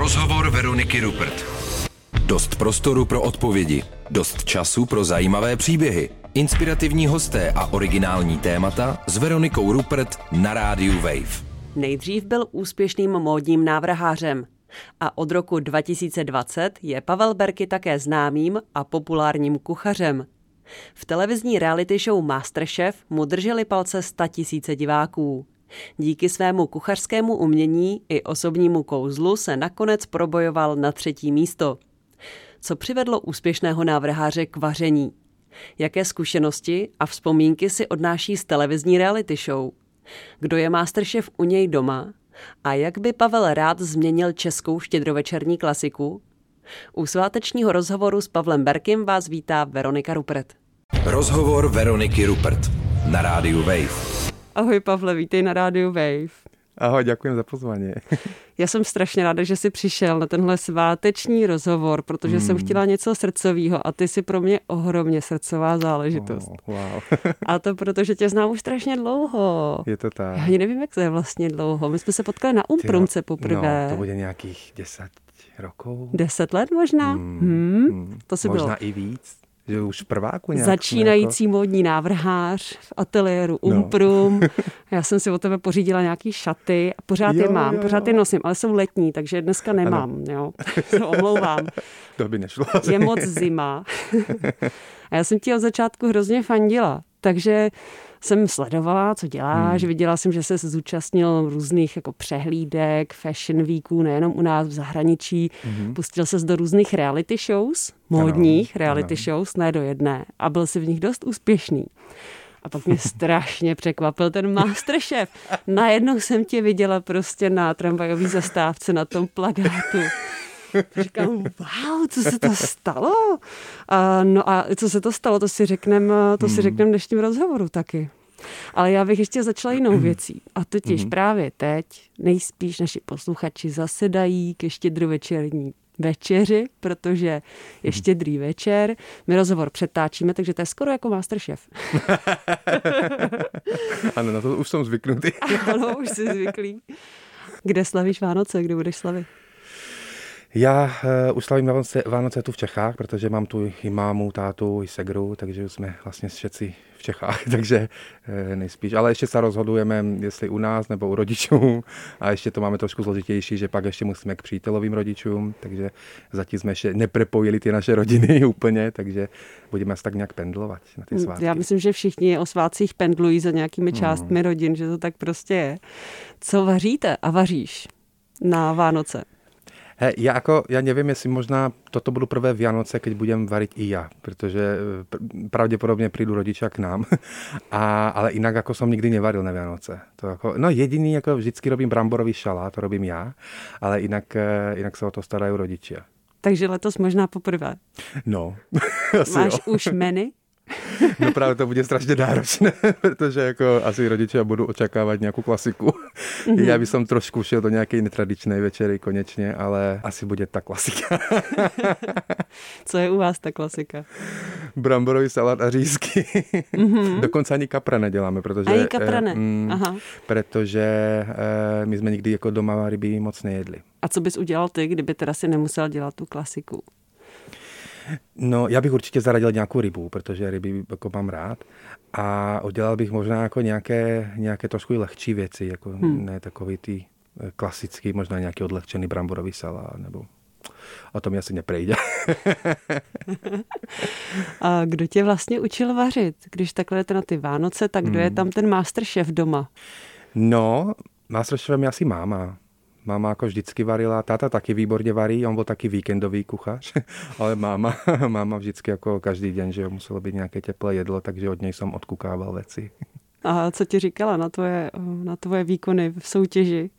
Rozhovor Veroniky Rupert. Dost prostoru pro odpovědi, dost času pro zajímavé příběhy, inspirativní hosté a originální témata s Veronikou Rupert na rádiu Wave. Nejdřív byl úspěšným módním návrhářem. A od roku 2020 je Pavel Berky také známým a populárním kuchařem. V televizní reality show Masterchef mu drželi palce 100 tisíce diváků. Díky svému kuchařskému umění i osobnímu kouzlu se nakonec probojoval na třetí místo. Co přivedlo úspěšného návrháře k vaření? Jaké zkušenosti a vzpomínky si odnáší z televizní reality show? Kdo je Masterchef u něj doma? A jak by Pavel rád změnil českou štědrovečerní klasiku? U svátečního rozhovoru s Pavlem Berkem vás vítá Veronika Rupert. Rozhovor Veroniky Rupert na rádiu Wave. Ahoj Pavle, vítej na rádiu Wave. Ahoj, děkuji za pozvání. Já jsem strašně ráda, že jsi přišel na tenhle sváteční rozhovor, protože hmm. jsem chtěla něco srdcového a ty jsi pro mě ohromně srdcová záležitost. Oh, wow. a to proto, že tě znám už strašně dlouho. Je to tak. Já ani nevím, jak to je vlastně dlouho. My jsme se potkali na Umprumce poprvé. No, to bude nějakých deset rokov. Deset let možná? Hmm. Hmm. To si možná bylo. i víc že už prváku nějak Začínající jako... módní návrhář v ateliéru no. Umprum. No. Já jsem si o tebe pořídila nějaký šaty a pořád jo, je mám, jo, pořád je nosím, ale jsou letní, takže dneska nemám, ano. jo. Se omlouvám. to by nešlo. Je moc zima. a já jsem ti od začátku hrozně fandila, takže jsem sledovala, co děláš, hmm. viděla jsem, že se zúčastnil různých jako přehlídek, fashion weeků, nejenom u nás v zahraničí, hmm. pustil se do různých reality shows, módních ano, reality ano. shows, ne do jedné, a byl si v nich dost úspěšný. A pak mě strašně překvapil ten Masterchef. Najednou jsem tě viděla prostě na tramvajové zastávce na tom plagátu. Říkám, wow, co se to stalo? A, no a co se to stalo, to si řekneme to si hmm. řeknem v dnešním rozhovoru taky. Ale já bych ještě začala jinou hmm. věcí. A totiž mm-hmm. právě teď nejspíš naši posluchači zasedají ke štědrovečerní večeři, protože je hmm. štědrý večer. My rozhovor přetáčíme, takže to je skoro jako Masterchef. ano, na to už jsem zvyknutý. ano, už jsi zvyklý. Kde slavíš Vánoce? Kde budeš slavit? Já uh, už slavím Vánoce, Vánoce tu v Čechách, protože mám tu i mámu, tátu, i segru, takže jsme vlastně všetci v Čechách, takže uh, nejspíš. Ale ještě se rozhodujeme, jestli u nás nebo u rodičů a ještě to máme trošku složitější, že pak ještě musíme k přítelovým rodičům, takže zatím jsme ještě neprepojili ty naše rodiny úplně, takže budeme asi tak nějak pendlovat na ty svátky. Já myslím, že všichni o svátcích pendlují za nějakými částmi mm. rodin, že to tak prostě je. Co vaříte a vaříš na Vánoce? He, já, jako, já nevím, jestli možná toto budu prvé Vianoce, keď budem varit i já, protože eh, pravděpodobně přijdu rodiče k nám, a, ale jinak jako jsem nikdy nevaril na Vianoce. To jako, no jediný, jako vždycky robím bramborový šalát, to robím já, ale jinak, eh, jinak se o to starají rodiče. Takže letos možná poprvé. No, Máš jo. už meny? No právě to bude strašně náročné, protože jako asi rodiče budou očekávat nějakou klasiku. Mm-hmm. Já bych som trošku šel do nějaké netradičné večery konečně, ale asi bude ta klasika. Co je u vás ta klasika? Bramborový salát a řízky. Mm-hmm. Dokonce ani kapra neděláme, protože... Ani kapra ne. Mm, Aha. Protože eh, my jsme nikdy jako doma ryby moc nejedli. A co bys udělal ty, kdyby teda si nemusel dělat tu klasiku? No, já bych určitě zaradil nějakou rybu, protože ryby jako mám rád. A udělal bych možná jako nějaké, nějaké trošku lehčí věci, jako hmm. ne takový ty eh, klasický, možná nějaký odlehčený bramborový salát, nebo o tom asi neprejde. A kdo tě vlastně učil vařit? Když takhle jdete na ty Vánoce, tak kdo hmm. je tam ten masterchef doma? No, masterchefem je asi máma. Máma jako vždycky varila, táta taky výborně varí, on byl taky víkendový kuchař, ale máma, máma vždycky jako každý den, že muselo být nějaké teplé jedlo, takže od něj jsem odkukával věci. A co ti říkala na tvoje, na tvoje výkony v soutěži?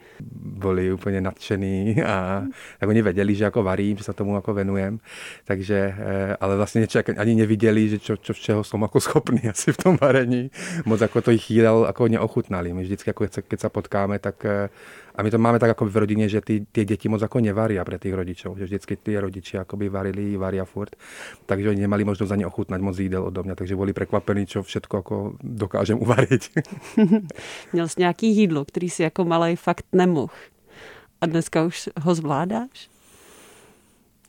Byli úplně nadšený a tak oni věděli, že jako varím, že se tomu jako venujem, takže, eh, ale vlastně ani neviděli, že čo, čo všeho jsem jako schopný asi v tom varení. Moc jako to jich jídel jako neochutnali. My vždycky, jako, keď se potkáme, tak eh, a my to máme tak jako v rodině, že ty, ty děti moc jako nevaria pre těch rodičů, že vždycky ty rodiče by varili, varia furt, takže oni nemali možnost ani ochutnat moc jídel od mě, takže byli překvapení, co všetko jako dokážem uvarit. Měl jsi nějaký jídlo, který si jako malý fakt nemohl a dneska už ho zvládáš?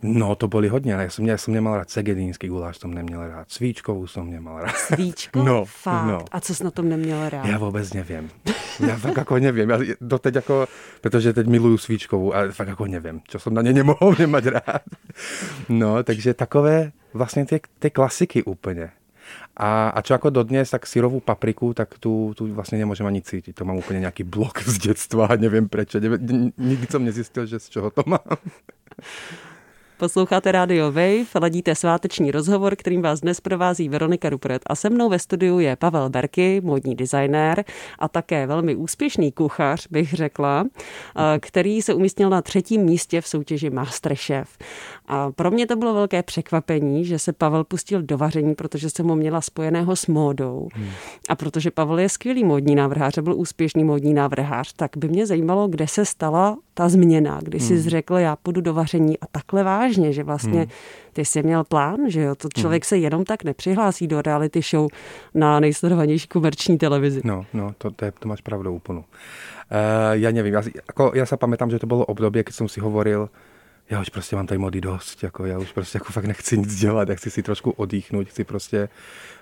No, to byly hodně. Já jsem, já jsem nemal rád segedínský guláš, jsem neměl rád. Svíčkovou jsem neměl rád. Svíčko? No, Fakt. no. A co jsi na tom neměl rád? Já vůbec nevím. Já fakt jako nevím. Já doteď jako, protože teď miluju svíčkovou a fakt jako nevím, co jsem na ně nemohl nemať rád. No, takže takové vlastně ty, ty klasiky úplně. A, a čo ako dodnes, tak syrovú papriku, tak tu, tu vlastne nemôžem ani cítiť. To mám úplne nejaký blok z detstva a neviem prečo. Nikdy som nezistil, že z čoho to mám. Posloucháte Radio Wave, ladíte sváteční rozhovor, kterým vás dnes provází Veronika Rupret a se mnou ve studiu je Pavel Berky, módní designér a také velmi úspěšný kuchař, bych řekla, který se umístil na třetím místě v soutěži Masterchef. A pro mě to bylo velké překvapení, že se Pavel pustil do vaření, protože jsem ho měla spojeného s módou. Hmm. A protože Pavel je skvělý módní návrhář a byl úspěšný módní návrhář, tak by mě zajímalo, kde se stala ta změna, kdy jsi hmm. řekl, já půjdu do vaření a takhle vážně, že vlastně hmm. ty jsi měl plán, že jo, to člověk hmm. se jenom tak nepřihlásí do reality show na nejsledovanější komerční televizi. No, no, to, to, je, to máš pravdu úplnou. Uh, já nevím, já, jako, já se pamätám, že to bylo období, když jsem si hovoril, já už prostě mám tady mody dost, jako já už prostě jako fakt nechci nic dělat, já chci si trošku odýchnout, chci prostě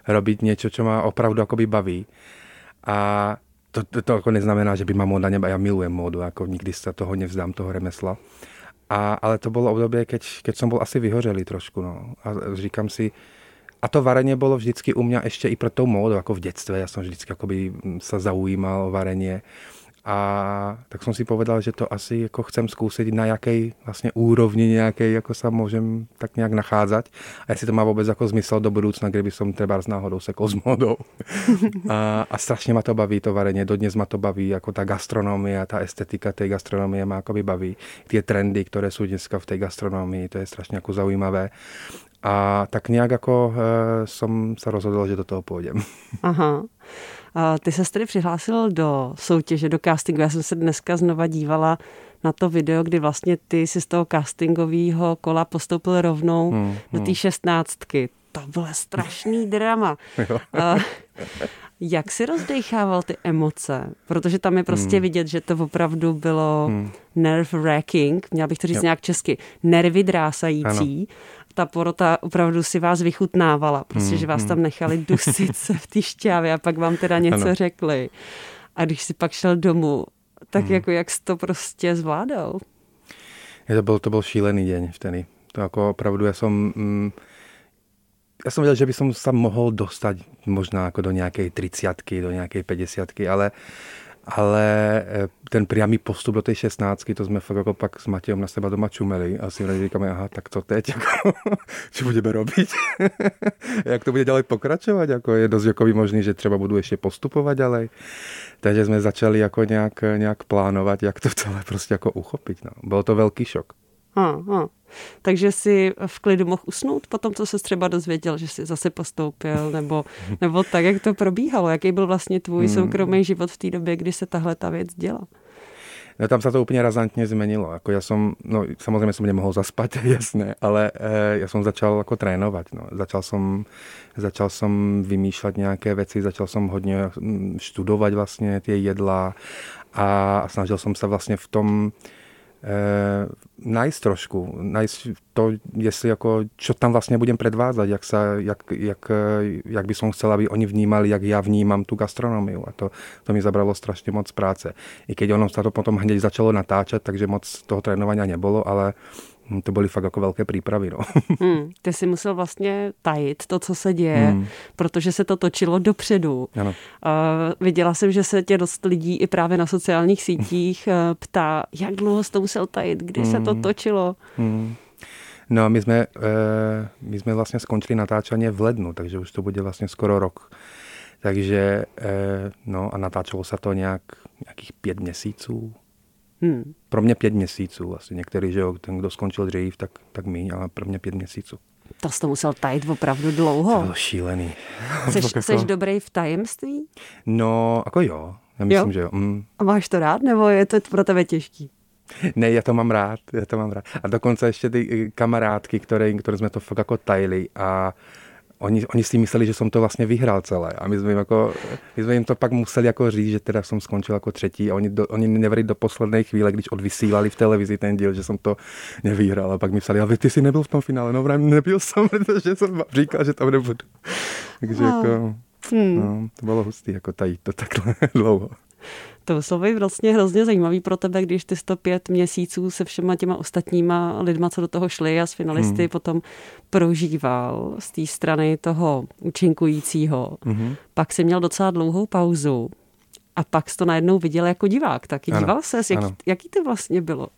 robiť něco, co má opravdu akoby baví. A to, to, to jako neznamená, že by ma moda neba, já milujem módu, jako nikdy se toho nevzdám, toho remesla. A, ale to bylo období, keď, keď som bol asi vyhořelý trošku. No. A říkám si, a to varenie bolo vždycky u mňa ešte i pro tou módou, ako v detstve. Ja som vždycky akoby sa zaujímal o varenie. A tak som si povedal, že to asi jako chcem skúsiť na jakej vlastně úrovni nějaké jako sa môžem tak nějak nachádzať. A jestli to má vůbec jako zmysel do budoucna, kdyby som třeba s náhodou se s modou. a, a strašně ma to baví to varenie. Dodnes ma to baví, jako ta gastronomie, ta estetika tej gastronomie ma akoby baví. Tie trendy, které jsou dneska v tej gastronomii, to je strašně jako zaujímavé. A tak nějak jako e, som sa rozhodl, že do toho pôjdem. Aha. Ty se tedy přihlásil do soutěže, do castingu. Já jsem se dneska znova dívala na to video, kdy vlastně ty si z toho castingového kola postoupil rovnou hmm, do té hmm. šestnáctky. To bylo strašný drama. Jak si rozdechával ty emoce? Protože tam je prostě hmm. vidět, že to opravdu bylo hmm. nerve wracking, měla bych to říct jo. nějak česky, nervy drásající. Ano ta porota opravdu si vás vychutnávala, prostě, že vás hmm, tam hmm. nechali dusit se v té šťávě a pak vám teda něco ano. řekli. A když si pak šel domů, tak hmm. jako jak jsi to prostě zvládal? Je to byl, to byl šílený den vtedy. To jako opravdu, já jsem... Mm, já jsem věděl, že by som sa mohol dostať možná jako do nějaké triciatky, do nějaké 50, ale ale eh, ten priamy postup do tej 16, to jsme fakt pak s Matějem na seba doma čumeli a si říkáme, aha, tak co teď, jako, co budeme robiť? Jak to bude ďalej pokračovat? Jako je dost jako možný, že třeba budu ještě postupovat ďalej. Takže jsme začali jako nějak, nějak plánovat, jak to celé prostě jako uchopit. No. Byl to velký šok. Ha, ha. Takže si v klidu mohl usnout po tom, co se třeba dozvěděl, že jsi zase postoupil, nebo, nebo tak, jak to probíhalo? Jaký byl vlastně tvůj hmm. soukromý život v té době, kdy se tahle ta věc děla? No, tam se to úplně razantně změnilo. Jako já jsem, no, samozřejmě jsem nemohl zaspat, jasné, ale e, já jsem začal jako trénovat. No. Začal jsem, začal jsem vymýšlet nějaké věci, začal jsem hodně mm, studovat vlastně ty jedla a snažil jsem se vlastně v tom, najít trošku, najít to, jestli jako, čo tam vlastně budem predvázat, jak, se, jak, jak, jak by som chcel, aby oni vnímali, jak já vnímám tu gastronomiu. A to, to mi zabralo strašně moc práce. I keď ono se to potom hned začalo natáčet, takže moc toho trénovania nebolo, ale Hm, to byly fakt jako velké přípravy. No. Hmm, ty si musel vlastně tajit to, co se děje, hmm. protože se to točilo dopředu. Ano. Uh, viděla jsem, že se tě dost lidí i právě na sociálních sítích uh, ptá, jak dlouho jsi to musel tajit, kdy hmm. se to hmm. točilo. Hmm. No my jsme, uh, my jsme vlastně skončili natáčení v lednu, takže už to bude vlastně skoro rok. Takže uh, no a natáčelo se to nějak, nějakých pět měsíců, Hmm. Pro mě pět měsíců asi. Některý, že jo, ten, kdo skončil dřív, tak, tak míň, ale pro mě pět měsíců. To jsi to musel tajit opravdu dlouho. To bylo šílený. Jsi, jako... jsi dobrý v tajemství? No, jako jo. Já myslím, jo? že jo. Mm. A máš to rád, nebo je to pro tebe těžký? Ne, já to mám rád, já to mám rád. A dokonce ještě ty eh, kamarádky, které, které jsme to fakt jako tajili a oni, oni si mysleli, že jsem to vlastně vyhrál celé. A my jsme, jim jako, my jsme jim to pak museli jako říct, že teda jsem skončil jako třetí a oni, do, oni nevěřili do poslední chvíle, když odvysílali v televizi ten díl, že jsem to nevyhrál. A pak mi psali, ale ty jsi nebyl v tom finále. No, nebyl jsem, protože jsem říkal, že tam nebudu. Takže no. jako, hmm. no, to bylo hustý, jako tady to takhle dlouho. To muselo být vlastně hrozně zajímavý pro tebe, když ty 105 měsíců se všema těma ostatníma lidma, co do toho šli a s finalisty hmm. potom prožíval z té strany toho účinkujícího. Hmm. Pak si měl docela dlouhou pauzu a pak jsi to najednou viděl jako divák. Tak díval se, jaký, jaký to vlastně bylo?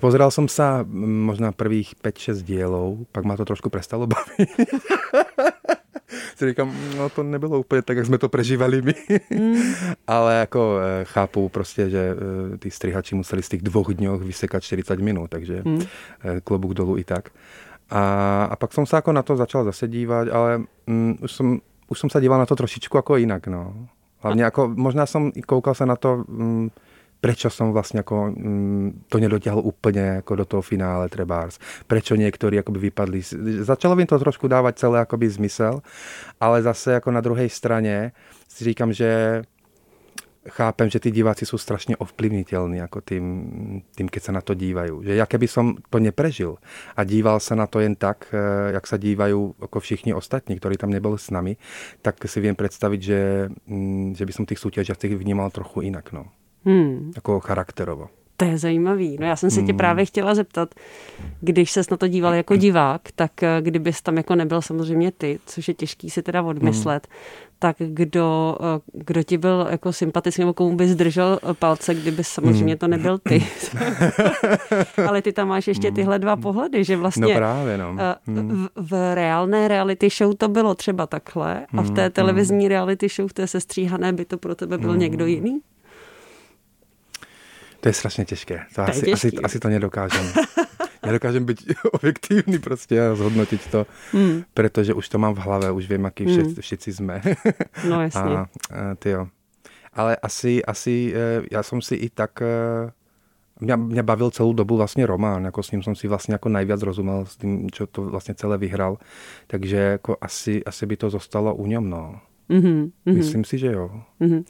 Pozeral som sa možná prvých 5-6 dielov, pak ma to trošku prestalo baviť. si říkám, no to nebylo úplně tak, jak jsme to prežívali my. Mm. Ale jako eh, chápu prostě, že eh, ty strihači museli z těch dvou dňoch vysekat 40 minut, takže mm. klobuk dolů i tak. A, a pak jsem se jako na to začal zase dívat, ale mm, už, jsem, už jsem se díval na to trošičku jako jinak, no. Hlavně jako, možná jsem i koukal se na to, mm, prečo som vlastne ako, mm, to nedotiahol úplne ako do toho finále trebárs. Prečo niektorí akoby vypadli. Začalo by to trošku dávať celé akoby zmysel, ale zase ako na druhej strane si říkám, že chápem, že ty diváci jsou strašně ovplyvnitelní jako tým, tým, keď se na to dívají. Že jaké by som to neprežil a díval se na to jen tak, eh, jak se dívají jako všichni ostatní, kteří tam nebyli s nami, tak si vím představit, že, mm, že by som tých súťažiacich vnímal trochu jinak. No. Hmm. Jako charakterovo. To je zajímavý. No já jsem se tě hmm. právě chtěla zeptat, když ses na to díval jako divák, tak eh, kdybys tam jako nebyl samozřejmě ty, což je těžký si teda odmyslet, hmm. tak kdo, eh, kdo ti byl jako sympatický nebo komu bys držel eh, palce, kdyby samozřejmě to nebyl ty. Hmm. Ale ty tam máš ještě tyhle dva pohledy, že vlastně no právě, no. v, v reálné reality show to bylo třeba takhle a v té televizní reality show, v té sestříhané by to pro tebe byl někdo jiný? To je strašně těžké. To, to asi, asi, asi to nedokážem. nedokážem být objektivní prostě a zhodnotit to, hmm. protože už to mám v hlavě, už vím, jaký všet, hmm. všichni jsme. no jasně. A, a, ty jo. Ale asi, asi e, já jsem si i tak e, mě, mě bavil celou dobu vlastně román, jako s ním jsem si vlastně jako nejvíc rozuměl s tím, co to vlastně celé vyhrál, takže jako asi, asi by to zostalo u něm, no. Mm-hmm. Myslím si, že jo. Mm-hmm.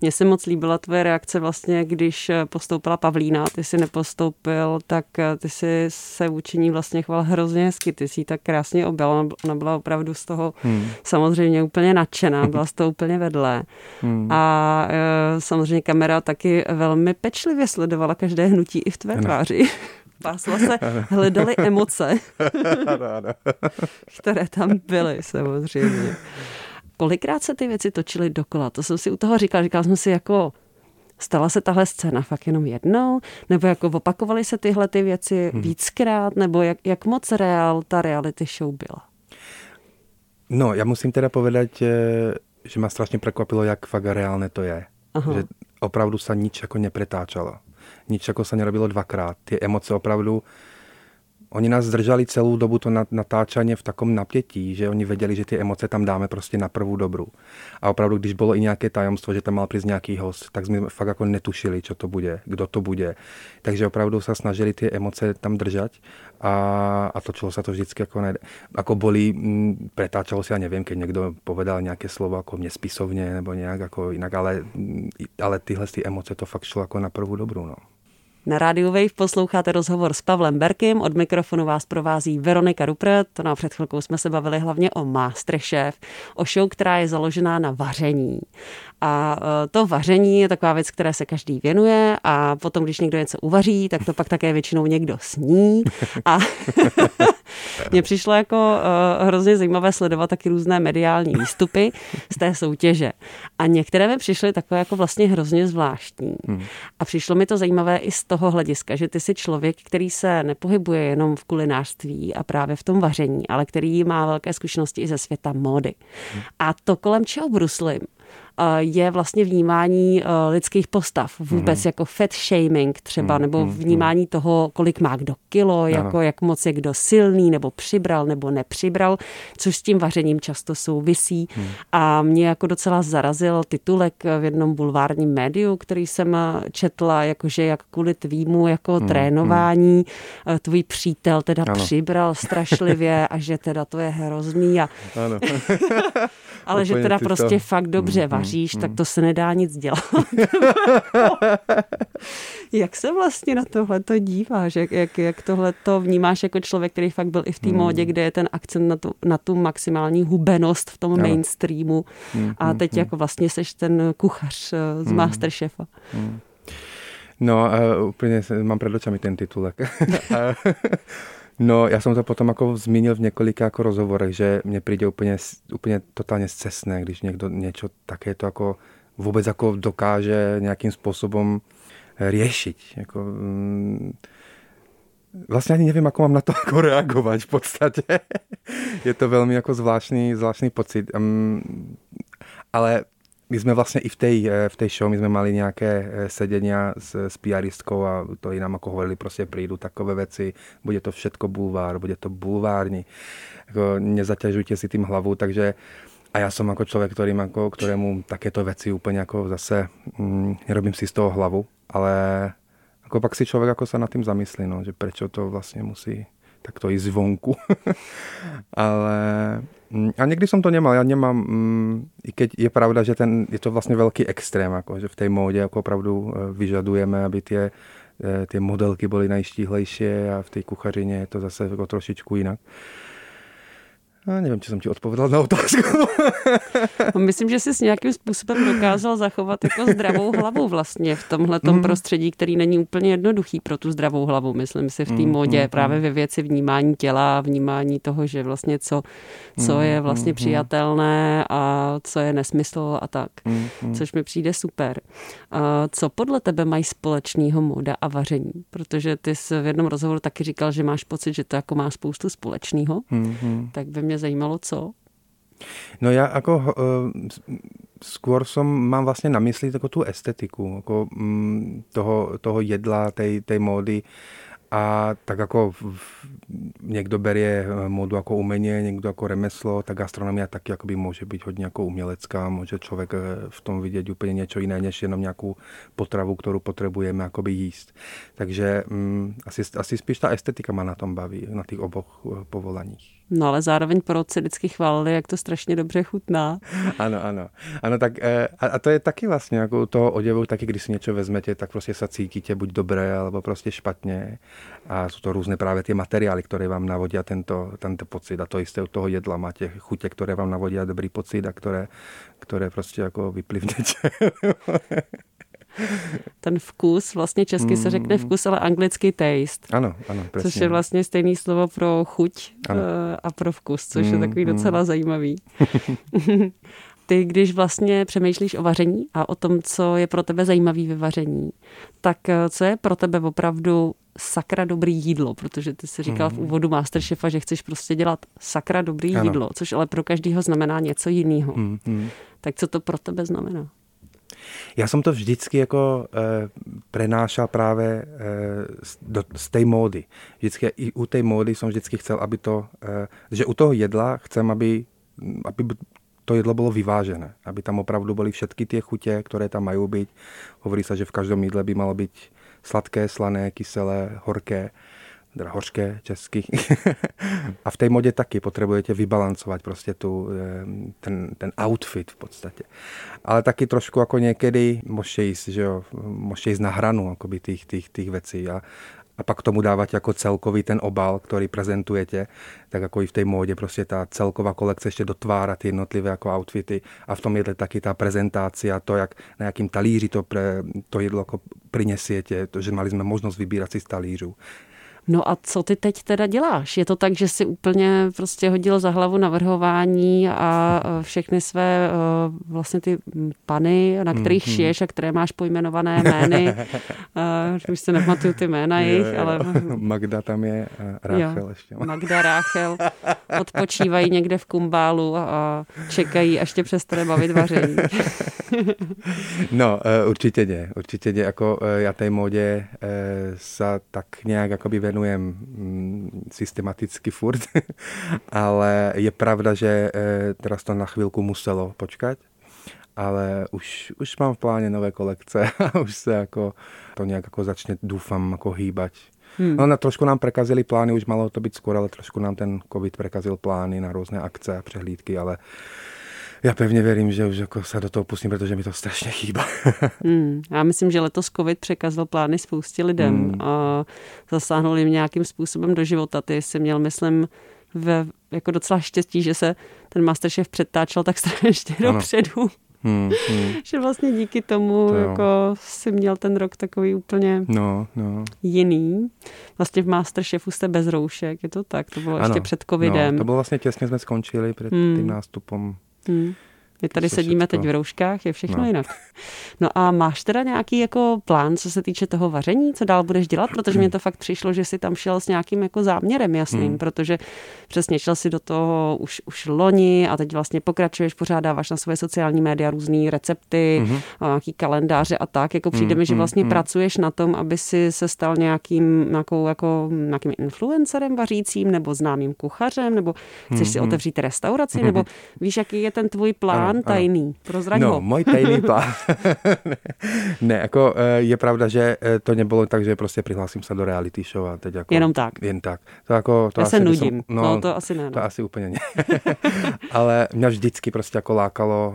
Mně se moc líbila tvoje reakce vlastně, když eh, postoupila Pavlína, ty si nepostoupil, tak eh, ty si se vůči ní vlastně choval hrozně hezky, ty si ji tak krásně objala, ona byla opravdu z toho hmm. samozřejmě úplně nadšená, byla z toho úplně vedle. Hmm. A e, samozřejmě kamera taky velmi pečlivě sledovala každé hnutí i v tvé tváři. Pásla se, hledali emoce, které tam byly samozřejmě kolikrát se ty věci točily dokola? To jsem si u toho říkala. Říkala jsem si jako, stala se tahle scéna fakt jenom jednou? Nebo jako opakovaly se tyhle ty věci hmm. víckrát? Nebo jak, jak moc reál ta reality show byla? No, já musím teda povedať, že mě strašně překvapilo, jak fakt reálné to je. Aha. Že opravdu se nič jako nepretáčalo. Nič jako se nerobilo dvakrát. Ty emoce opravdu Oni nás zdrželi celou dobu to natáčaně v takom napětí, že oni věděli, že ty emoce tam dáme prostě na prvou dobru. A opravdu, když bylo i nějaké tajemstvo, že tam mal přijít nějaký host, tak jsme fakt jako netušili, co to bude, kdo to bude. Takže opravdu se snažili ty emoce tam držet a, a točilo se to vždycky jako, ne, jako bolí, mm, pretáčalo se, já nevím, když někdo povedal nějaké slovo jako nespisovně nebo nějak jako jinak, ale, ale tyhle ty emoce to fakt šlo jako na prvou dobru. No. Na rádiu Wave posloucháte rozhovor s Pavlem Berkem, od mikrofonu vás provází Veronika Rupert. No a před chvilkou jsme se bavili hlavně o Masterchef, o show, která je založená na vaření. A e, to vaření je taková věc, které se každý věnuje a potom, když někdo něco uvaří, tak to pak také většinou někdo sní. A mně přišlo jako uh, hrozně zajímavé sledovat taky různé mediální výstupy z té soutěže. A některé mi přišly takové jako vlastně hrozně zvláštní. Hmm. A přišlo mi to zajímavé i z toho hlediska, že ty jsi člověk, který se nepohybuje jenom v kulinářství a právě v tom vaření, ale který má velké zkušenosti i ze světa módy. Hmm. A to kolem čeho bruslím, je vlastně vnímání lidských postav. Vůbec mm. jako fat shaming třeba, mm. nebo vnímání toho, kolik má kdo kilo, jako jak moc je kdo silný, nebo přibral, nebo nepřibral, což s tím vařením často souvisí. Mm. A mě jako docela zarazil titulek v jednom bulvárním médiu, který jsem četla, jakože jak kvůli tvýmu jako mm. trénování tvůj přítel teda ano. přibral strašlivě a že teda to je hrozný. A... Ano. Ale že teda prostě to... fakt dobře mm, vaříš, mm, tak to se nedá nic dělat. jak se vlastně na tohle to díváš? Jak, jak, jak tohle to vnímáš jako člověk, který fakt byl i v té mm. módě, kde je ten akcent na tu, na tu maximální hubenost v tom ano. mainstreamu mm, a teď mm, jako vlastně seš ten kuchař eh, z mm, Masterchefa. Mm. No, uh, úplně mám před očami ten titulek. no, já jsem to potom jako zmínil v několika jako rozhovorech, že mně přijde úplně, úplně totálně zcesné, když někdo něco také to jako vůbec jako dokáže nějakým způsobem řešit. Jako, mm, Vlastně ani nevím, jak mám na to jako reagovat v podstatě. je to velmi jako zvláštní, zvláštní pocit. Um, ale my jsme vlastně i v té v tej show, my jsme mali nějaké eh, sedenia s, s PRistkou a to i nám jako hovorili, prostě přijdu takové věci, bude to všetko bulvár, bude to bulvární, jako nezaťažujte si tím hlavu, takže a já jsem jako člověk, kterým jako, kterému takéto věci úplně jako zase mm, nerobím si z toho hlavu, ale jako pak si člověk jako se nad tím zamyslí, no, že proč to vlastně musí tak to i zvonku. Ale a někdy jsem to nemal, já nemám, mm, i keď je pravda, že ten, je to vlastně velký extrém, jako, že v té módě jako opravdu eh, vyžadujeme, aby ty, eh, ty modelky byly nejštíhlejší a v té kuchařině je to zase jako trošičku jinak. Já nevím, či jsem ti odpověděl na otázku. Myslím, že jsi s nějakým způsobem dokázal zachovat jako zdravou hlavu vlastně v tomhle mm. prostředí, který není úplně jednoduchý pro tu zdravou hlavu. Myslím si v té mm, modě mm, právě mm. ve věci vnímání těla, vnímání toho, že vlastně co, co mm, je vlastně mm, přijatelné a co je nesmysl a tak. Což mi přijde super. A co podle tebe mají společného moda a vaření? Protože ty jsi v jednom rozhovoru taky říkal, že máš pocit, že to jako má spoustu společného. Tak by mě zajímalo, co? No já jako uh, skôr som, mám vlastně na mysli jako tu estetiku, jako, um, toho, toho jedla, tej, tej módy. A tak jako někdo berie eh, módu jako umění, někdo jako remeslo, tak gastronomia taky jakoby může být hodně jako umělecká, může člověk eh, v tom vidět úplně něco jiné, než jenom nějakou potravu, kterou potřebujeme jakoby jíst. Takže um, asi, asi spíš ta estetika má na tom baví, na těch oboch povolaních. No ale zároveň porodci vždycky chválili, jak to strašně dobře chutná. Ano, ano. Ano, tak eh, a, to je taky vlastně jako toho oděvu, taky když si něco vezmete, tak prostě se cítíte buď dobré, alebo prostě špatně. A jsou to různé právě ty materiály, které vám navodí tento, tento pocit. A to jisté u toho jedla máte chutě, které vám navodí dobrý pocit a které, které prostě jako vyplivnete. ten vkus, vlastně česky se řekne mm. vkus, ale anglicky taste. Ano, ano, přesně. Což je vlastně stejný slovo pro chuť ano. Eh, a pro vkus, což mm, je takový mm. docela zajímavý. Ty, když vlastně přemýšlíš o vaření a o tom, co je pro tebe zajímavý ve vaření, tak eh, co je pro tebe opravdu sakra dobrý jídlo, protože ty si říkal mm. v úvodu Masterchefa, že chceš prostě dělat sakra dobrý ano. jídlo, což ale pro každého znamená něco jiného. Mm. Tak co to pro tebe znamená? Já jsem to vždycky jako e, prenášel právě e, do, z té módy. Vždycky i u té módy jsem vždycky chcel, aby to, e, že u toho jedla chcem, aby, aby to jedlo bylo vyvážené, aby tam opravdu byly všetky ty chutě, které tam mají být. Hovorí se, že v každém jídle by malo být sladké, slané, kyselé, horké teda hořké česky. a v té modě taky potřebujete vybalancovat prostě tu, ten, ten outfit v podstatě. Ale taky trošku jako někdy jít, že jo, jít na hranu těch, těch, těch věcí a, a pak tomu dávat jako celkový ten obal, který prezentujete, tak jako i v té módě prostě ta celková kolekce ještě dotvára ty jednotlivé jako outfity a v tom je taky ta prezentace a to, jak na jakým talíři to, pre, to jedlo jako prinesiete, to, že mali jsme možnost vybírat si z talířů No a co ty teď teda děláš? Je to tak, že si úplně prostě hodil za hlavu navrhování a všechny své vlastně ty pany, na kterých mm-hmm. šiješ a které máš pojmenované jmény. Už se nepamatuju ty jména jejich, ale... Magda tam je a Ráchel jo, ještě. Magda, Ráchel odpočívají někde v kumbálu a čekají, až tě přestane bavit vaření. no, e, určitě ne. Určitě ne. Jako e, já té modě e, sa tak nějak jakoby venujem mm, systematicky furt, ale je pravda, že teraz to na chvilku muselo počkat ale už, už mám v pláne nové kolekce a už se jako to nějak jako začne, doufám, jako hýbať. Hmm. No, na trošku nám prekazili plány, už malo to být skoro, ale trošku nám ten covid prekazil plány na různé akce a přehlídky, ale já pevně věřím, že už jako se do toho pustím, protože mi to strašně chýba. hmm. Já myslím, že letos covid překazil plány spoustě lidem hmm. a zasáhnul jim nějakým způsobem do života. Ty jsi měl, myslím, ve, jako docela štěstí, že se ten Masterchef přetáčel tak strašně dopředu. Hmm, hmm. že vlastně díky tomu to jako si měl ten rok takový úplně no, no. jiný. Vlastně v Masterchefu jste bez roušek, je to tak? To bylo ano, ještě před covidem. No, to bylo vlastně těsně jsme skončili před hmm. tím nástupem. Hmm. My tady sedíme teď v rouškách, je všechno no. jinak. No a máš teda nějaký jako plán, co se týče toho vaření, co dál budeš dělat? Protože mě to fakt přišlo, že jsi tam šel s nějakým jako záměrem jasným, hmm. protože přesně šel si do toho už, už loni a teď vlastně pokračuješ, pořád dáváš na svoje sociální média různé recepty, hmm. a nějaký kalendáře a tak. Jako přijde hmm. mi, že hmm, vlastně hmm. pracuješ na tom, aby si se stal nějakým, nějakou, jako, nějakým influencerem vařícím nebo známým kuchařem, nebo chceš hmm. si hmm. otevřít restauraci, hmm. nebo víš, jaký je ten tvůj plán? Plán tajný? Prozraň no, ho. můj tajný plán. ne, jako eh, je pravda, že eh, to nebylo tak, že prostě přihlásím se do reality show a teď jako... Jenom tak. Jen tak. To jako, to Já asi se nudím. Som, no, no, to asi ne. No. To asi úplně ne. Ale mě vždycky prostě jako lákalo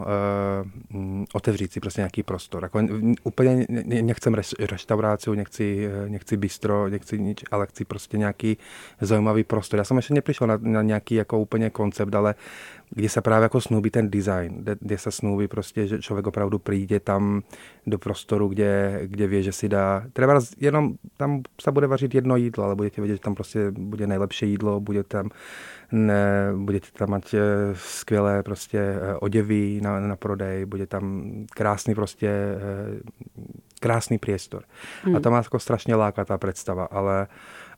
uh, otevřít si prostě nějaký prostor. Jako, úplně nechcem restauraci, nechci, nechci bistro, nechci nič, ale chci prostě nějaký zaujímavý prostor. Já jsem ještě nepřišel na, na nějaký jako úplně koncept, ale kde se právě jako snubí ten design, kde, kde se snubí prostě, že člověk opravdu přijde tam do prostoru, kde, kde ví, že si dá, třeba jenom tam se bude vařit jedno jídlo, ale budete vědět, že tam prostě bude nejlepší jídlo, bude tam, ne, budete tam mít eh, skvělé prostě eh, oděvy na, na prodej, bude tam krásný prostě eh, krásný priestor. Hmm. A to má jako strašně láká ta představa, ale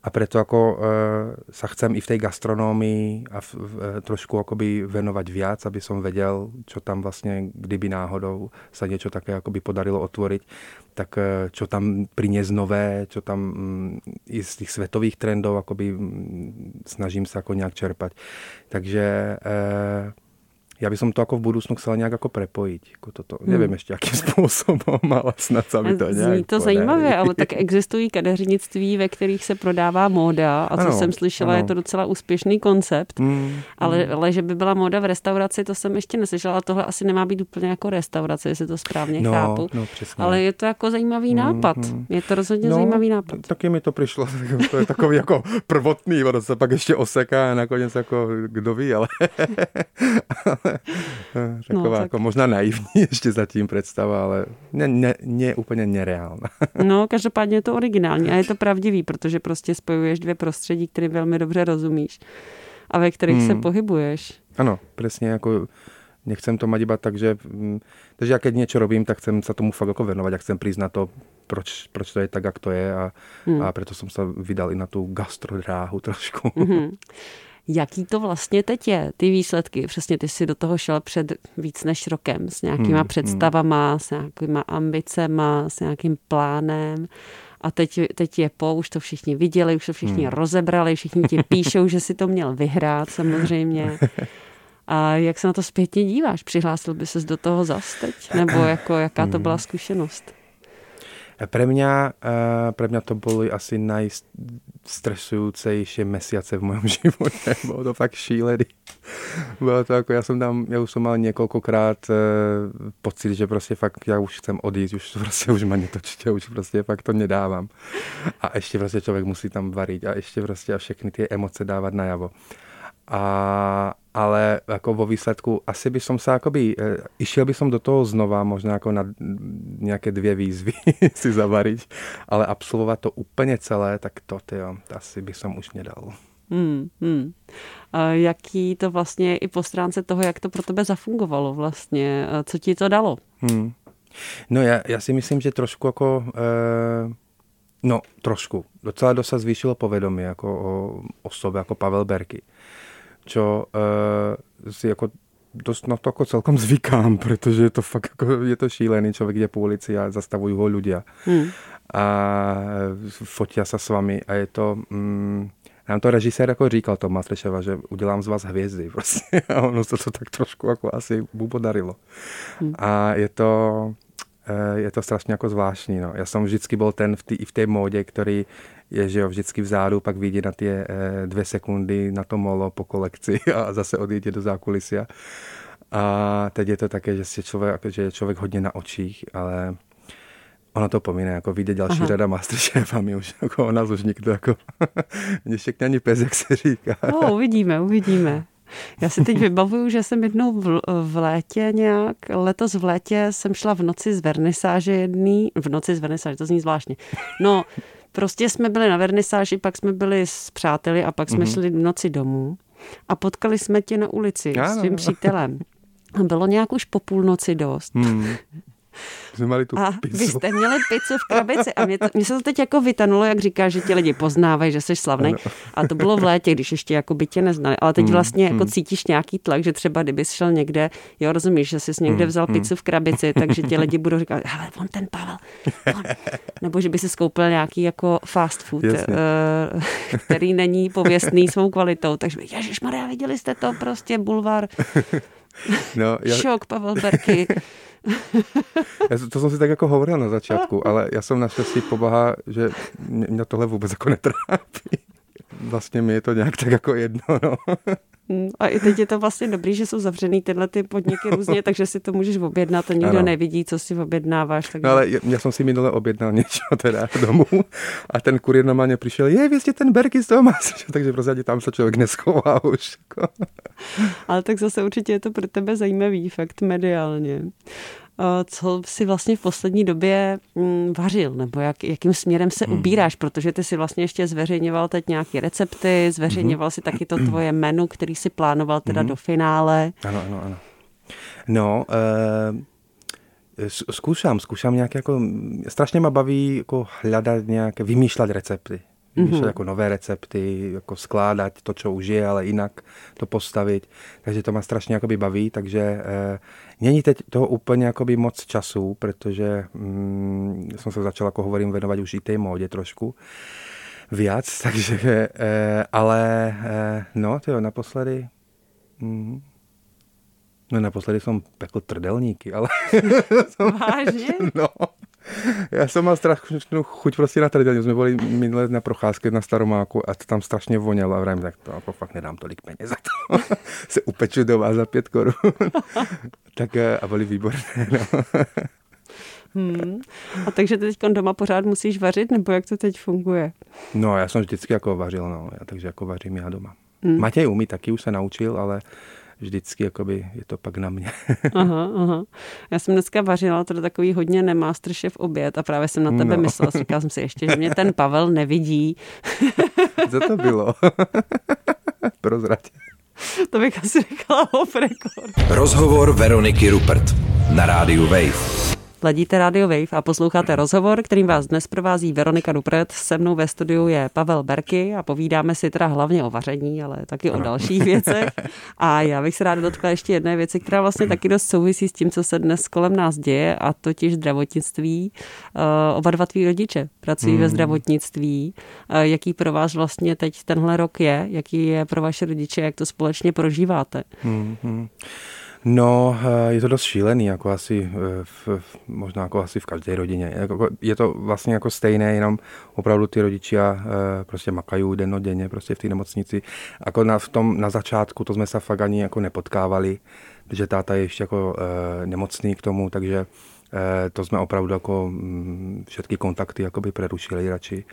a preto ako e, sa chcem i v tej gastronómii a v, v, e, trošku akoby venovať viac, aby som vedel, čo tam vlastne, kdyby náhodou sa niečo také akoby podarilo otvoriť, tak e, čo tam priniesť nové, čo tam mm, i z tých svetových trendov akoby mm, snažím sa ako nejak čerpať. Takže e, já bych to jako v budoucnu chcela nějak jako prepojit. Jako toto. Hmm. Nevím ještě, jakým způsobem, ale snad se mi to nějak Zní to podarí. zajímavě, ale tak existují kadeřnictví, ve kterých se prodává móda a co ano, jsem slyšela, ano. je to docela úspěšný koncept, hmm. Ale, hmm. ale že by byla móda v restauraci, to jsem ještě neslyšela, tohle asi nemá být úplně jako restaurace, jestli to správně no, chápu. No, přesně. Ale je to jako zajímavý hmm, nápad. Hmm. Je to rozhodně no, zajímavý nápad. Taky mi to přišlo, to je takový jako prvotný, ono se pak ještě oseká a nakonec jako kdo ví, ale Taková no, tak... jako možná naivní ještě zatím představa, ale ne, ne, ne úplně nereálna. no, každopádně je to originální a je to pravdivý, protože prostě spojuješ dvě prostředí, které velmi dobře rozumíš a ve kterých hmm. se pohybuješ. Ano, přesně jako nechcem to mať iba tak, že, mm, takže já keď něco robím, tak chcem se tomu fakt jako venovat, jak chcem přiznat to, proč, proč to je tak, jak to je a, hmm. a proto jsem se vydal i na tu gastrodráhu trošku. Hmm. Jaký to vlastně teď je, ty výsledky? Přesně ty si do toho šel před víc než rokem s nějakýma hmm, hmm. představama, hmm. s nějakýma ambicema, s nějakým plánem. A teď, teď je po, už to všichni viděli, už to všichni hmm. rozebrali, všichni ti píšou, že si to měl vyhrát samozřejmě. A jak se na to zpětně díváš? Přihlásil by ses do toho zas teď? Nebo jako, jaká to byla zkušenost? Pre mňa, uh, pre mňa to boli asi najstresujúcejšie mesiace v mojom živote. Bolo to fakt šílený. Bylo to jako, já jsem tam, já už jsem mal několikrát uh, pocit, že prostě fakt já už chcem odjít, už prostě už ma netočíte, už prostě fakt to nedávám. A ještě prostě člověk musí tam varit a ještě prostě a všechny ty emoce dávat najavo. A ale jako vo výsledku asi by som sa akoby, e, išiel by som do toho znova, možná jako na nějaké dvě výzvy si zavariť, ale absolvovat to úplně celé, tak to, tyjo, asi by som už nedal. Hmm, hmm. A jaký to vlastně i po stránce toho, jak to pro tebe zafungovalo vlastně, co ti to dalo? Hmm. No já, já si myslím, že trošku jako, e, no trošku, docela dosa zvýšilo povědomí jako o osobě, jako Pavel Berky čo uh, si jako dost na to jako celkom zvykám, protože je to fakt jako, je to šílený, člověk jde po ulici a zastavují ho ľudia. Hmm. A fotí se s vami a je to, mm, nám to režisér jako říkal to Masterchefa, že udělám z vás hvězdy prostě. A ono se to tak trošku jako asi mu podarilo. Hmm. A je to, eh, je to strašně jako zvláštní. No. Já jsem vždycky byl ten v té, v té módě, který je, že jo, vždycky vzadu, pak vidí na ty eh, dvě sekundy na to molo po kolekci a zase odjede do zákulisia. A teď je to také, že, si člověk, že je člověk hodně na očích, ale ono to pomíne, jako vyjde další Aha. řada Masterchef a my už jako o nás už nikdo jako nešekne ani pes, jak se říká. No, uvidíme, uvidíme. Já si teď vybavuju, že jsem jednou v, v létě nějak, letos v létě jsem šla v noci z vernisáže jedný, v noci z vernisáže, to zní zvláštně. No, Prostě jsme byli na vernisáži, pak jsme byli s přáteli a pak jsme mm-hmm. šli v noci domů a potkali jsme tě na ulici já, s svým přítelem. A bylo nějak už po půlnoci dost. Mm. Jsme měli tu a pizzu. vy jste měli pizzu v krabici a mě, to, mě se to teď jako vytanulo, jak říká, že ti lidi poznávají, že jsi slavný. A to bylo v létě, když ještě jako by tě neznali. Ale teď mm, vlastně jako mm. cítíš nějaký tlak, že třeba kdybys šel někde, jo, rozumíš, že jsi někde mm, vzal pizzu v krabici, takže ti lidi budou říkat, hele, on ten Pavel. On. Nebo že by si skoupil nějaký jako fast food, Jasně. Eh, který není pověstný svou kvalitou. Takže Ježíš Maria, viděli jste to prostě, bulvar. No, já... Šok, Pavel Berky. Já, to jsem si tak jako hovoril na začátku, ale já jsem naštěstí pobaha, že mě tohle vůbec jako netrápí. Vlastně mi je to nějak tak jako jedno, no. Mm, a i teď je to vlastně dobrý, že jsou zavřený tyhle ty podniky různě, takže si to můžeš objednat a nikdo ano. nevidí, co si objednáváš. Takže... No ale já jsem si minule objednal něco teda domů a ten kurier normálně přišel, je, vy jste ten Berky z toho máš, takže prostě tam se člověk neschová už. Jako. ale tak zase určitě je to pro tebe zajímavý fakt mediálně. Eh, co si vlastně v poslední době mm, vařil, nebo jak, jakým směrem se hmm. ubíráš, protože ty si vlastně ještě zveřejňoval teď nějaké recepty, zveřejňoval si taky to tvoje menu, který si plánoval teda hmm. do finále. Ano, ano, ano. No, uh, zkoušám, zkoušám nějak jako, strašně mě baví jako hledat nějaké, vymýšlet recepty vymýšlet mm-hmm. jako nové recepty, jako skládat to, co už je, ale jinak to postavit. Takže to má strašně jakoby baví, takže eh, není teď toho úplně jakoby moc času, protože mm, jsem se začal, jako hovorím, věnovat už i té módě trošku viac, takže, eh, ale eh, no, tyjo, naposledy, mm, no naposledy jsem pekl trdelníky, ale... Vážně? no, já jsem mal strašnou chuť prostě na trdelní. Jsme byli minulé na procházky na Staromáku a to tam strašně vonělo a vrajím, tak to jako fakt nedám tolik peněz za to. Se upeču do vás za pět korun. tak eh, a byly výborné. No. Hmm. A takže teď doma pořád musíš vařit, nebo jak to teď funguje? No, já jsem vždycky jako vařil, no, já, takže jako vařím já doma. Hmm. Matěj umí taky, už se naučil, ale vždycky jakoby je to pak na mě. aha, aha. Já jsem dneska vařila teda takový hodně nemasterchef oběd a právě jsem na tebe no. myslela. Říkala jsem si ještě, že mě ten Pavel nevidí. Co to bylo? Prozrať. To bych asi řekla off record. Rozhovor Veroniky Rupert na rádiu Wave. Ladíte Radio Wave a posloucháte rozhovor, kterým vás dnes provází Veronika Dupret. Se mnou ve studiu je Pavel Berky a povídáme si teda hlavně o vaření, ale taky ano. o dalších věcech. A já bych se ráda dotkla ještě jedné věci, která vlastně taky dost souvisí s tím, co se dnes kolem nás děje, a totiž zdravotnictví. Uh, oba dva tví rodiče pracují hmm. ve zdravotnictví. Uh, jaký pro vás vlastně teď tenhle rok je? Jaký je pro vaše rodiče? Jak to společně prožíváte? Hmm. No, eh, je to dost šílený, jako asi eh, v, možná jako asi v každé rodině. Jako, je to vlastně jako stejné, jenom opravdu ty rodiče eh, prostě makají dennodenně prostě v té nemocnici. Jako na, v tom, na začátku to jsme se fakt ani jako nepotkávali, protože táta je ještě jako nemocný k tomu, takže to jsme opravdu jako mm, všetky kontakty jakoby prerušili radši.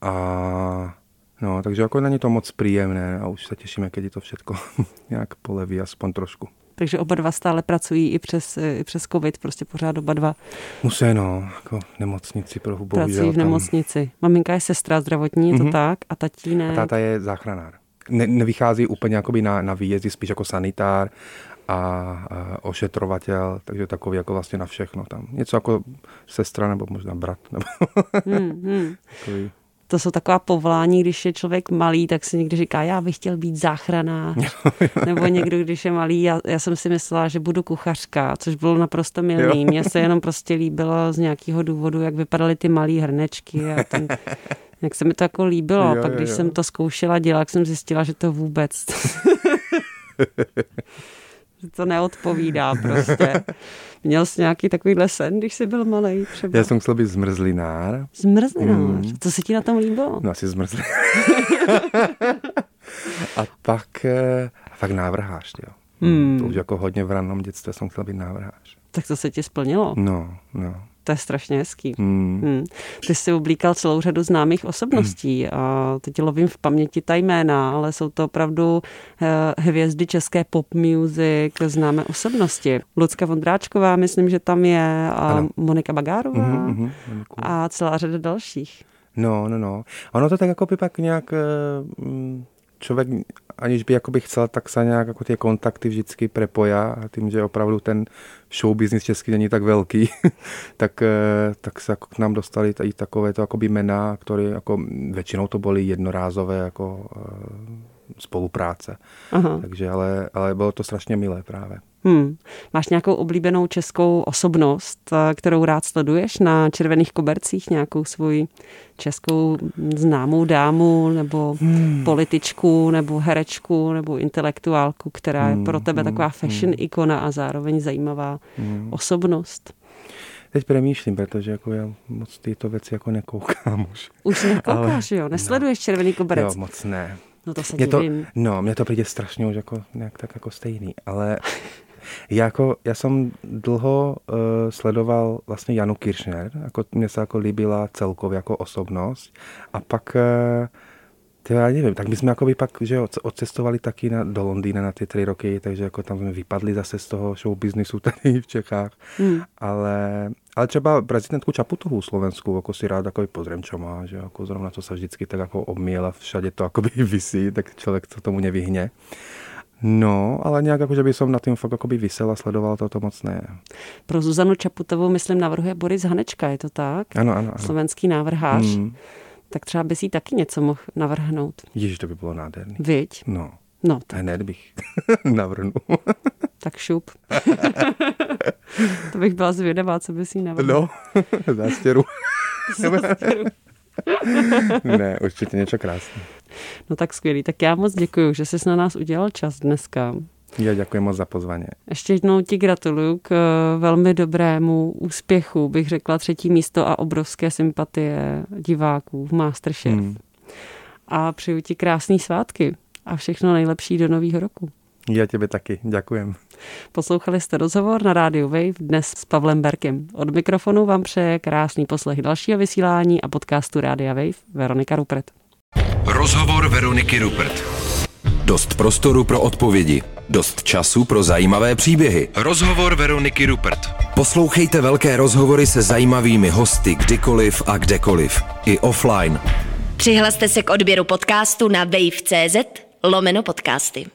A No, takže jako není to moc příjemné a už se těšíme, když to všechno nějak poleví, aspoň trošku. Takže oba dva stále pracují i přes, i přes covid, prostě pořád oba dva. Musí, no, jako v nemocnici pro bohužel. Pracují v nemocnici. Tam... Maminka je sestra zdravotní, je to mm-hmm. tak? A tatínek? A táta je záchranár. Ne, nevychází úplně jakoby na, na výjezdy, spíš jako sanitár a, a ošetrovatel, takže takový jako vlastně na všechno tam. Něco jako sestra nebo možná brat. Nebo hmm, hmm. Takový to jsou taková povolání, když je člověk malý, tak si někdy říká, já bych chtěl být záchranář. Nebo někdo, když je malý, já, já jsem si myslela, že budu kuchařka, což bylo naprosto milný. Mně se jenom prostě líbilo z nějakého důvodu, jak vypadaly ty malé hrnečky a ten, jak se mi to jako líbilo. Jo, Pak když jo. jsem to zkoušela dělat, tak jsem zjistila, že to vůbec to neodpovídá prostě. Měl jsi nějaký takovýhle sen, když jsi byl malý třeba? Já jsem chtěl být zmrzlinár. Zmrzlinár? Mm. Co se ti na tom líbilo? No asi zmrzlinár. a pak, eh, a pak návrhář, jo. Mm. To už jako hodně v rannom dětství jsem chtěl být návrhář. Tak to se ti splnilo? No, no. To je strašně hezký. Hmm. Hmm. Ty jsi oblíkal celou řadu známých osobností hmm. a teď lovím v paměti ta jména, ale jsou to opravdu eh, hvězdy české pop music, známé osobnosti. Lucka Vondráčková, myslím, že tam je, a ano. Monika Bagárová mm-hmm, mm-hmm, a celá řada dalších. No, no, no. Ono to tak jako by pak nějak... Uh, člověk, aniž by jakoby chcel, tak se nějak jako ty kontakty vždycky prepoja a tím, že opravdu ten show business český není tak velký, tak, eh, tak se jako k nám dostali i takové to jakoby jména, které jako většinou to byly jednorázové jako eh, spolupráce. Aha. Takže ale, ale bylo to strašně milé právě. Hmm. Máš nějakou oblíbenou českou osobnost, eh, kterou rád sleduješ na červených kobercích, nějakou svoji českou známou dámu, nebo hmm. političku, nebo herečku, nebo intelektuálku, která je pro tebe hmm. taková fashion hmm. ikona a zároveň zajímavá hmm. osobnost? Teď přemýšlím, protože jako já moc tyto věci jako nekoukám už. Už nekoukáš, Ale, jo? Nesleduješ no. červený koberec? Jo, moc ne. No to se mě divím. To, no, mně to přijde strašně už jako nějak tak jako stejný, ale jako, já jsem dlouho uh, sledoval vlastně Janu Kirchner, jako mě se jako líbila celkově jako osobnost a pak uh, to já nevím, tak my jsme jako pak že odcestovali taky na, do Londýna na ty tři roky, takže jako tam jsme vypadli zase z toho show businessu tady v Čechách. Hmm. Ale, ale třeba prezidentku Čaputovou Slovensku, jako si rád jako pozriem, čo má, že jako zrovna to se vždycky tak jako obměla, všade to jako by vysí, tak člověk to tomu nevyhne. No, ale nějak jako, že by som na tím fakt jako by vysel a sledoval to, to moc ne. Pro Zuzanu Čaputovou, myslím, navrhuje Boris Hanečka, je to tak? Ano, ano. ano. Slovenský návrhář. Hmm tak třeba bys jí taky něco mohl navrhnout. Ježiš, to by bylo nádherný. Viď? No. No, tak. Hned bych navrhnul. tak šup. to bych byla zvědavá, co bys jí navrhnul. No, zástěru. zástěru. ne, určitě něco krásného. No tak skvělý. Tak já moc děkuji, že jsi na nás udělal čas dneska. Já děkuji moc za pozvání. Ještě jednou ti gratuluju k eh, velmi dobrému úspěchu, bych řekla třetí místo a obrovské sympatie diváků v Masterchef. Hmm. A přeju ti krásný svátky a všechno nejlepší do nového roku. Já těbe taky, děkujem. Poslouchali jste rozhovor na rádiu Wave dnes s Pavlem Berkem. Od mikrofonu vám přeje krásný poslech dalšího vysílání a podcastu Rádia Wave Veronika Rupert. Rozhovor Veroniky Rupert. Dost prostoru pro odpovědi. Dost času pro zajímavé příběhy. Rozhovor Veroniky Rupert. Poslouchejte velké rozhovory se zajímavými hosty kdykoliv a kdekoliv. I offline. Přihlaste se k odběru podcastu na wave.cz lomeno podcasty.